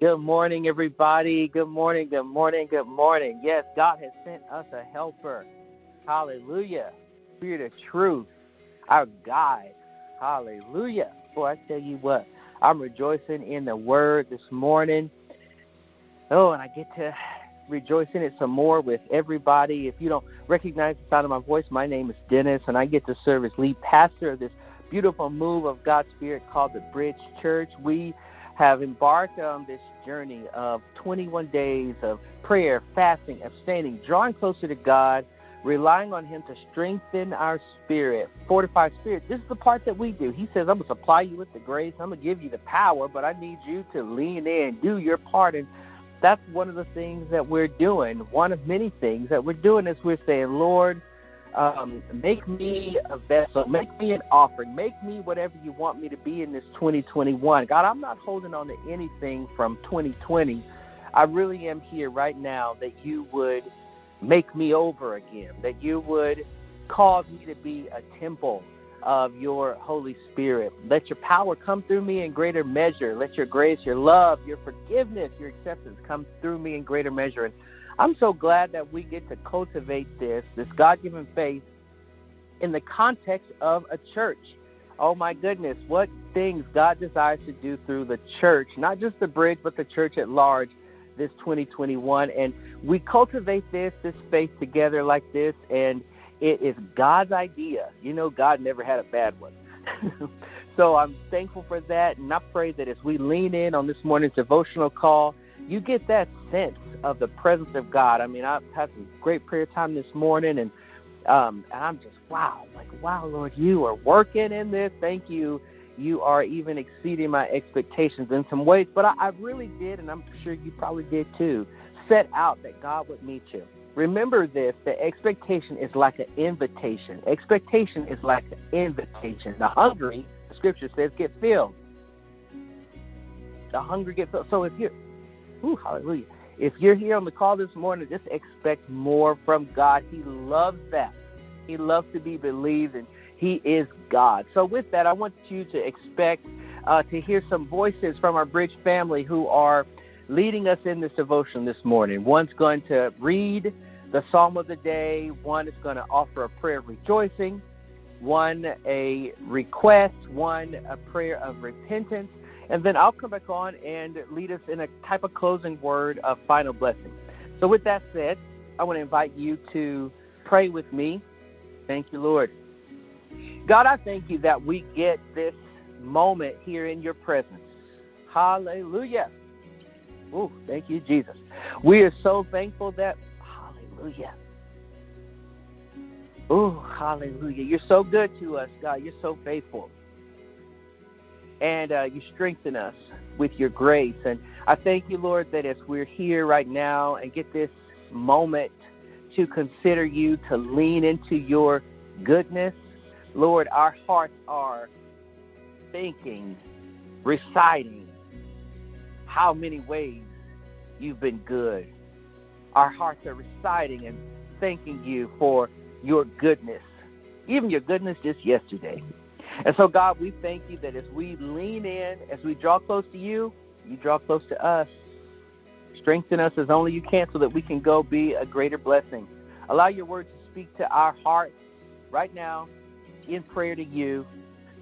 Good morning, everybody. Good morning, good morning, good morning. Yes, God has sent us a helper. Hallelujah. Spirit of truth, our guide. Hallelujah. Boy, I tell you what, I'm rejoicing in the word this morning. Oh, and I get to rejoice in it some more with everybody. If you don't recognize the sound of my voice, my name is Dennis, and I get to serve as lead pastor of this beautiful move of God's Spirit called the Bridge Church. We have embarked on this journey of 21 days of prayer, fasting, abstaining, drawing closer to God, relying on Him to strengthen our spirit, fortify spirit. This is the part that we do. He says, I'm going to supply you with the grace, I'm going to give you the power, but I need you to lean in, do your part. And that's one of the things that we're doing. One of many things that we're doing is we're saying, Lord, um, make me a vessel, make me an offering, make me whatever you want me to be in this 2021. God, I'm not holding on to anything from 2020. I really am here right now that you would make me over again, that you would cause me to be a temple of your Holy Spirit. Let your power come through me in greater measure. Let your grace, your love, your forgiveness, your acceptance come through me in greater measure. And I'm so glad that we get to cultivate this, this God given faith, in the context of a church. Oh my goodness, what things God desires to do through the church, not just the bridge, but the church at large this 2021. And we cultivate this, this faith together like this, and it is God's idea. You know, God never had a bad one. so I'm thankful for that, and I pray that as we lean in on this morning's devotional call, you get that sense of the presence of God. I mean, I've had some great prayer time this morning, and um, and I'm just wow, like wow, Lord, you are working in this. Thank you. You are even exceeding my expectations in some ways. But I, I really did, and I'm sure you probably did too. Set out that God would meet you. Remember this: the expectation is like an invitation. Expectation is like an invitation. The hungry, the Scripture says, get filled. The hungry get filled. So if you're Ooh, hallelujah. If you're here on the call this morning, just expect more from God. He loves that. He loves to be believed, and He is God. So, with that, I want you to expect uh, to hear some voices from our Bridge family who are leading us in this devotion this morning. One's going to read the psalm of the day, one is going to offer a prayer of rejoicing, one a request, one a prayer of repentance, and then I'll come back on and lead us in a type of closing word of final blessing. So, with that said, I want to invite you to pray with me. Thank you, Lord. God, I thank you that we get this moment here in your presence. Hallelujah. Oh, thank you, Jesus. We are so thankful that, hallelujah. Oh, hallelujah. You're so good to us, God. You're so faithful and uh, you strengthen us with your grace. And I thank you, Lord, that as we're here right now and get this moment to consider you, to lean into your goodness, Lord, our hearts are thinking, reciting how many ways you've been good. Our hearts are reciting and thanking you for your goodness, even your goodness just yesterday. And so, God, we thank you that as we lean in, as we draw close to you, you draw close to us. Strengthen us as only you can so that we can go be a greater blessing. Allow your word to speak to our hearts right now in prayer to you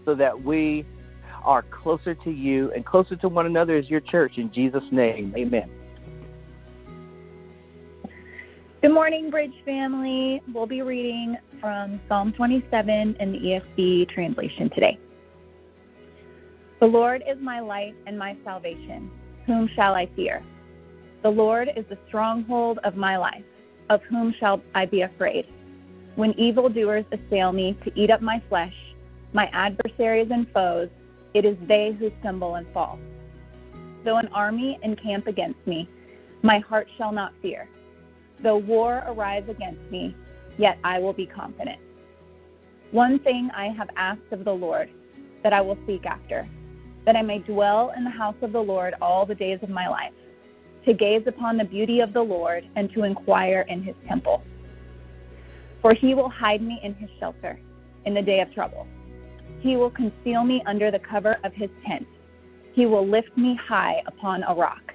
so that we are closer to you and closer to one another as your church. In Jesus' name, amen. Good morning, Bridge family. We'll be reading from Psalm 27 in the ESV translation today. The Lord is my light and my salvation. Whom shall I fear? The Lord is the stronghold of my life. Of whom shall I be afraid? When evildoers assail me to eat up my flesh, my adversaries and foes, it is they who stumble and fall. Though an army encamp against me, my heart shall not fear. Though war arise against me, yet I will be confident. One thing I have asked of the Lord that I will seek after, that I may dwell in the house of the Lord all the days of my life, to gaze upon the beauty of the Lord and to inquire in his temple. For he will hide me in his shelter in the day of trouble. He will conceal me under the cover of his tent. He will lift me high upon a rock.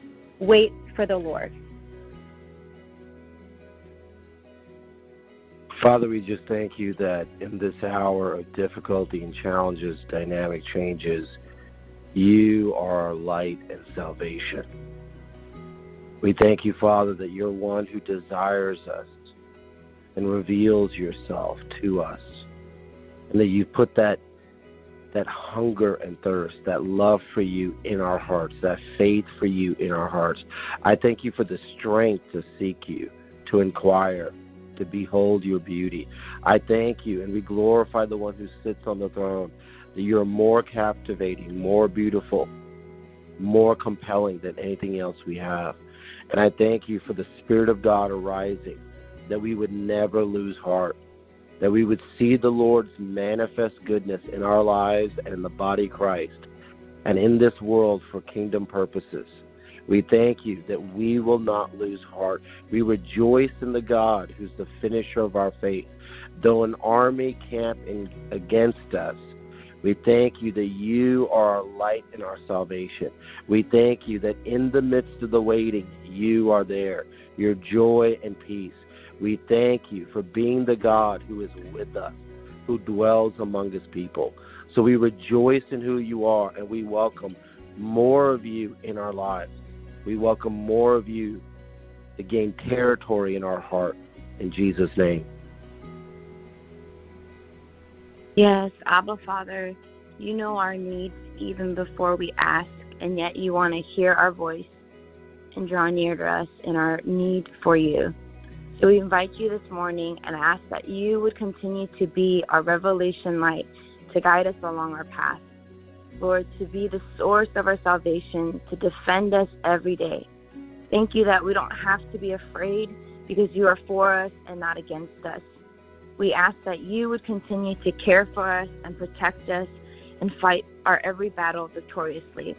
Wait for the Lord. Father, we just thank you that in this hour of difficulty and challenges, dynamic changes, you are our light and salvation. We thank you, Father, that you're one who desires us and reveals yourself to us. And that you put that that hunger and thirst, that love for you in our hearts, that faith for you in our hearts. I thank you for the strength to seek you, to inquire, to behold your beauty. I thank you, and we glorify the one who sits on the throne, that you are more captivating, more beautiful, more compelling than anything else we have. And I thank you for the Spirit of God arising, that we would never lose heart, that we would see the Lord's manifest goodness in our lives and in the body Christ, and in this world for kingdom purposes. We thank you that we will not lose heart. We rejoice in the God who's the finisher of our faith. Though an army camp in, against us, we thank you that you are our light and our salvation. We thank you that in the midst of the waiting, you are there, your joy and peace. We thank you for being the God who is with us, who dwells among his people. So we rejoice in who you are and we welcome more of you in our lives. We welcome more of you to gain territory in our heart. In Jesus' name. Yes, Abba Father, you know our needs even before we ask, and yet you want to hear our voice and draw near to us in our need for you. So we invite you this morning and ask that you would continue to be our revelation light to guide us along our path. Lord, to be the source of our salvation, to defend us every day. Thank you that we don't have to be afraid because you are for us and not against us. We ask that you would continue to care for us and protect us and fight our every battle victoriously.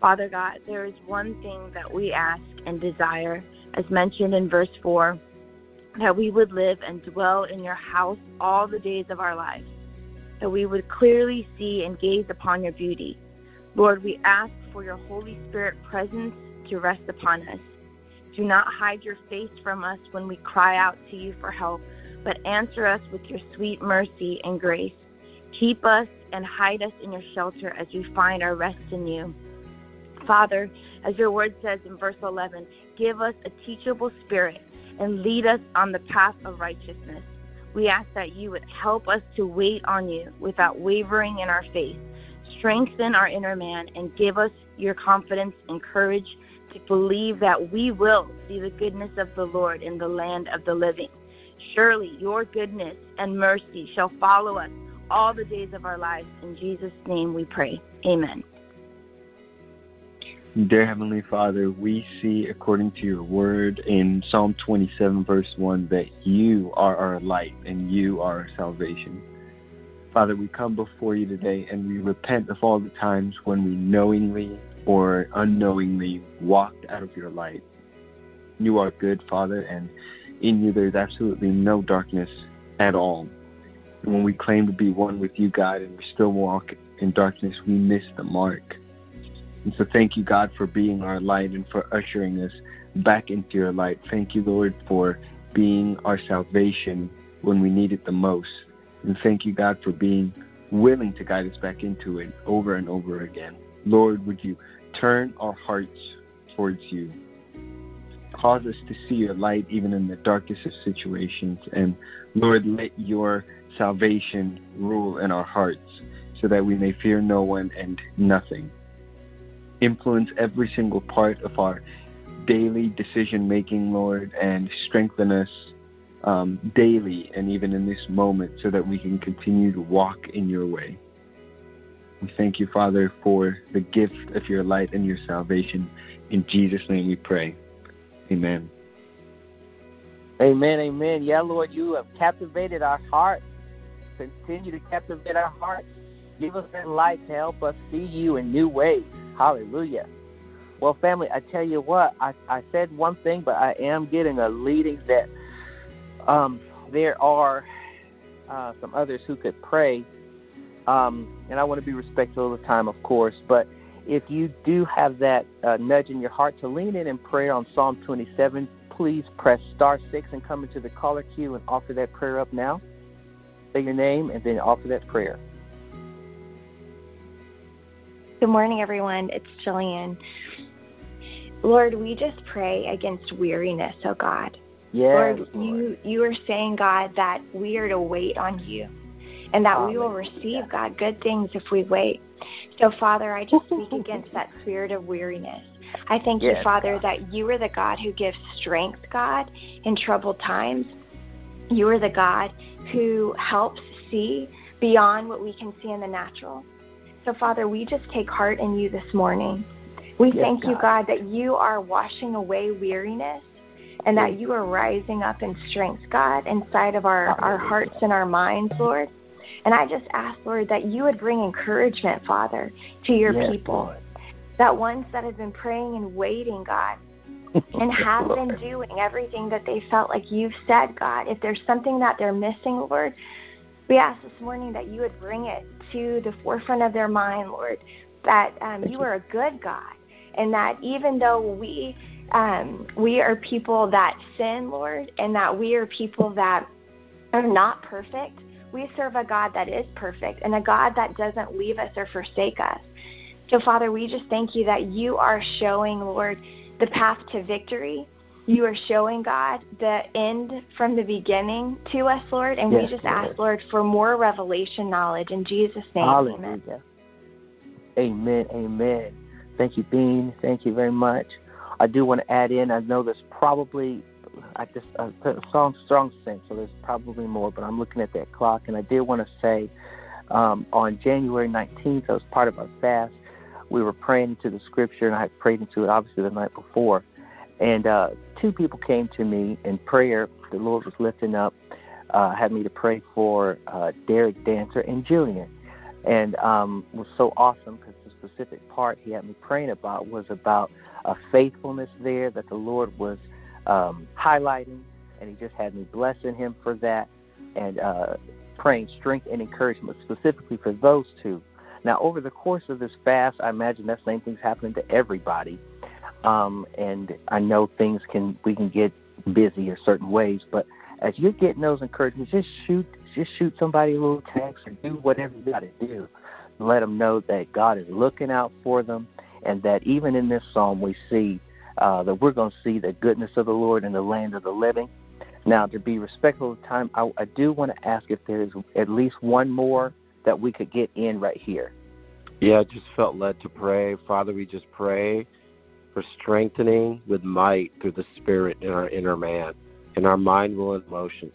Father God, there is one thing that we ask and desire, as mentioned in verse 4, that we would live and dwell in your house all the days of our lives that we would clearly see and gaze upon your beauty. Lord, we ask for your Holy Spirit presence to rest upon us. Do not hide your face from us when we cry out to you for help, but answer us with your sweet mercy and grace. Keep us and hide us in your shelter as we find our rest in you. Father, as your word says in verse 11, give us a teachable spirit and lead us on the path of righteousness. We ask that you would help us to wait on you without wavering in our faith. Strengthen our inner man and give us your confidence and courage to believe that we will see the goodness of the Lord in the land of the living. Surely your goodness and mercy shall follow us all the days of our lives. In Jesus' name we pray. Amen. Dear Heavenly Father, we see according to your word in Psalm 27, verse 1, that you are our light and you are our salvation. Father, we come before you today and we repent of all the times when we knowingly or unknowingly walked out of your light. You are good, Father, and in you there's absolutely no darkness at all. And when we claim to be one with you, God, and we still walk in darkness, we miss the mark. And so thank you, God, for being our light and for ushering us back into your light. Thank you, Lord, for being our salvation when we need it the most. And thank you, God, for being willing to guide us back into it over and over again. Lord, would you turn our hearts towards you? cause us to see your light even in the darkest of situations. And Lord, let your salvation rule in our hearts so that we may fear no one and nothing. Influence every single part of our daily decision making, Lord, and strengthen us um, daily and even in this moment so that we can continue to walk in your way. We thank you, Father, for the gift of your light and your salvation. In Jesus' name we pray. Amen. Amen, amen. Yeah, Lord, you have captivated our hearts. Continue to captivate our hearts. Give us that light to help us see you in new ways. Hallelujah. Well, family, I tell you what, I, I said one thing, but I am getting a leading that um, there are uh, some others who could pray. Um, and I want to be respectful of the time, of course, but if you do have that uh, nudge in your heart to lean in in prayer on Psalm 27, please press star six and come into the caller queue and offer that prayer up now. Say your name and then offer that prayer. Good morning, everyone. It's Jillian. Lord, we just pray against weariness, oh God. Yes, Lord, Lord. you you are saying, God, that we are to wait on you and that we will receive, God, good things if we wait. So, Father, I just speak against that spirit of weariness. I thank you, Father, God. that you are the God who gives strength, God, in troubled times. You are the God who helps see beyond what we can see in the natural. So, Father, we just take heart in you this morning. We Yes, thank you, God. God, that you are washing away weariness and that you are rising up in strength, God, inside of our, our hearts and our minds, Lord. And I just ask, Lord, that you would bring encouragement, Father, to your Yes, people. Lord. That ones that have been praying and waiting, God, and have been doing everything that they felt like you've said, God. If there's something that they're missing, Lord, we ask this morning that you would bring it to the forefront of their mind, Lord, that um, you you. are a good God, and that even though we um, we are people that sin, Lord, and that we are people that are not perfect, we serve a God that is perfect and a God that doesn't leave us or forsake us. So, Father, we just thank you that you are showing, Lord, the path to victory. You are showing, God, the end from the beginning to us, Lord. And we just Lord. ask, Lord, for more revelation knowledge. In Jesus' name, amen. Hallelujah. Amen. Amen. Thank you, Bean. Thank you very much. I do want to add in. I know there's probably I just uh, put a song strong sense, so there's probably more. But I'm looking at that clock, and I did want to say um, on January 19th, I was part of our fast, we were praying into the scripture, and I had prayed into it obviously the night before. And uh, two people came to me in prayer. The Lord was lifting up, uh, had me to pray for uh, Derek Dancer and Julian and um, was so awesome because the specific part he had me praying about was about a faithfulness there that the Lord was um, highlighting, and He just had me blessing Him for that and uh, praying strength and encouragement specifically for those two. Now, over the course of this fast, I imagine that same thing's happening to everybody, um, and I know things can we can get busy in certain ways, but as you're getting those encouragements, just shoot just shoot somebody a little text or do whatever you got to do. Let them know that God is looking out for them, and that even in this psalm we see uh, that we're going to see the goodness of the Lord in the land of the living. Now, to be respectful of time, I, I do want to ask if there is at least one more that we could get in right here. Yeah, I just felt led to pray. Father, we just pray for strengthening with might through the Spirit in our inner man, in our mind, will, and emotions,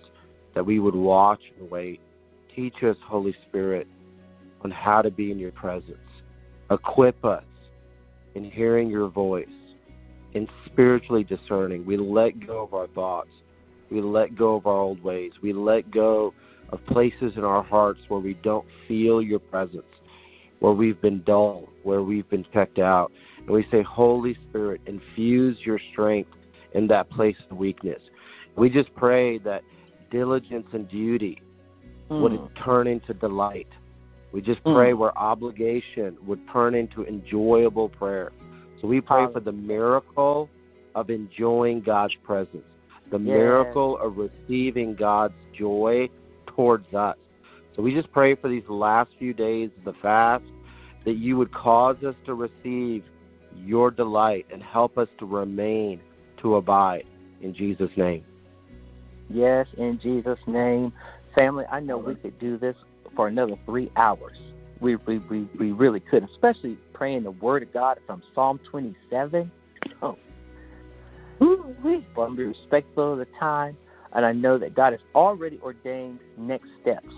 that we would watch and wait. Teach us, Holy Spirit, on how to be in your presence. Equip us in hearing your voice, in spiritually discerning. We let go of our thoughts. We let go of our old ways. We let go of places in our hearts where we don't feel your presence where we've been dull, where we've been checked out. And we say, Holy Spirit, infuse your strength in that place of weakness. We just pray that diligence and duty would Mm. turn into delight. We just pray where obligation would turn into enjoyable prayer. So we pray for the miracle of enjoying God's presence, the Yes. miracle of receiving God's joy towards us. So we just pray for these last few days of the fast that you would cause us to receive your delight and help us to remain to abide. In Jesus' name. Yes, in Jesus' name. Family, I know we could do this for another three hours. We, we, we, we really could, especially praying the Word of God from Psalm 27. Oh, well, I'm be respectful of the time, and I know that God has already ordained next steps.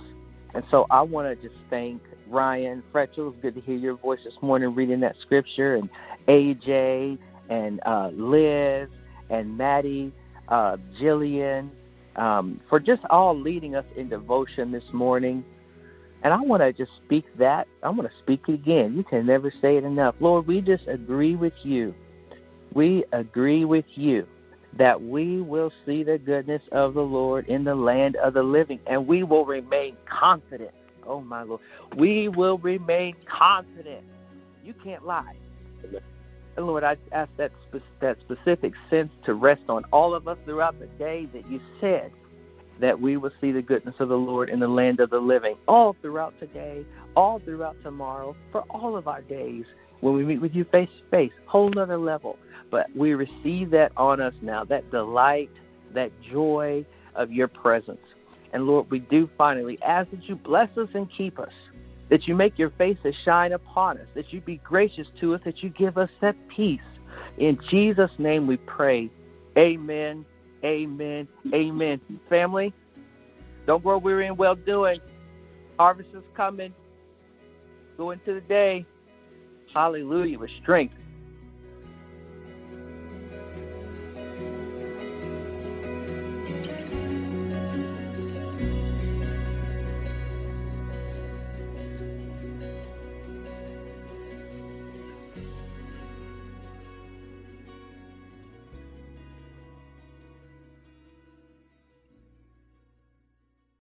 And so I want to just thank Ryan Fretchel. It's good to hear your voice this morning reading that scripture, and AJ, and uh, Liz, and Maddie, uh, Jillian, um, for just all leading us in devotion this morning. And I want to just speak that. I want to speak it again. You can never say it enough. Lord, we just agree with you. We agree with you that we will see the goodness of the Lord in the land of the living, and we will remain confident. Oh, my Lord. We will remain confident. You can't lie. And Lord, I ask that, that specific sense to rest on all of us throughout the day that you said that we will see the goodness of the Lord in the land of the living all throughout today, all throughout tomorrow, for all of our days when we meet with you face to face, whole other level. But we receive that on us now, that delight, that joy of your presence. And Lord, we do finally ask that you bless us and keep us, that you make your face to shine upon us, that you be gracious to us, that you give us that peace. In Jesus' name we pray. Amen Amen. Amen. Family, don't grow weary in well doing. Harvest is coming. Go into the day. Hallelujah with strength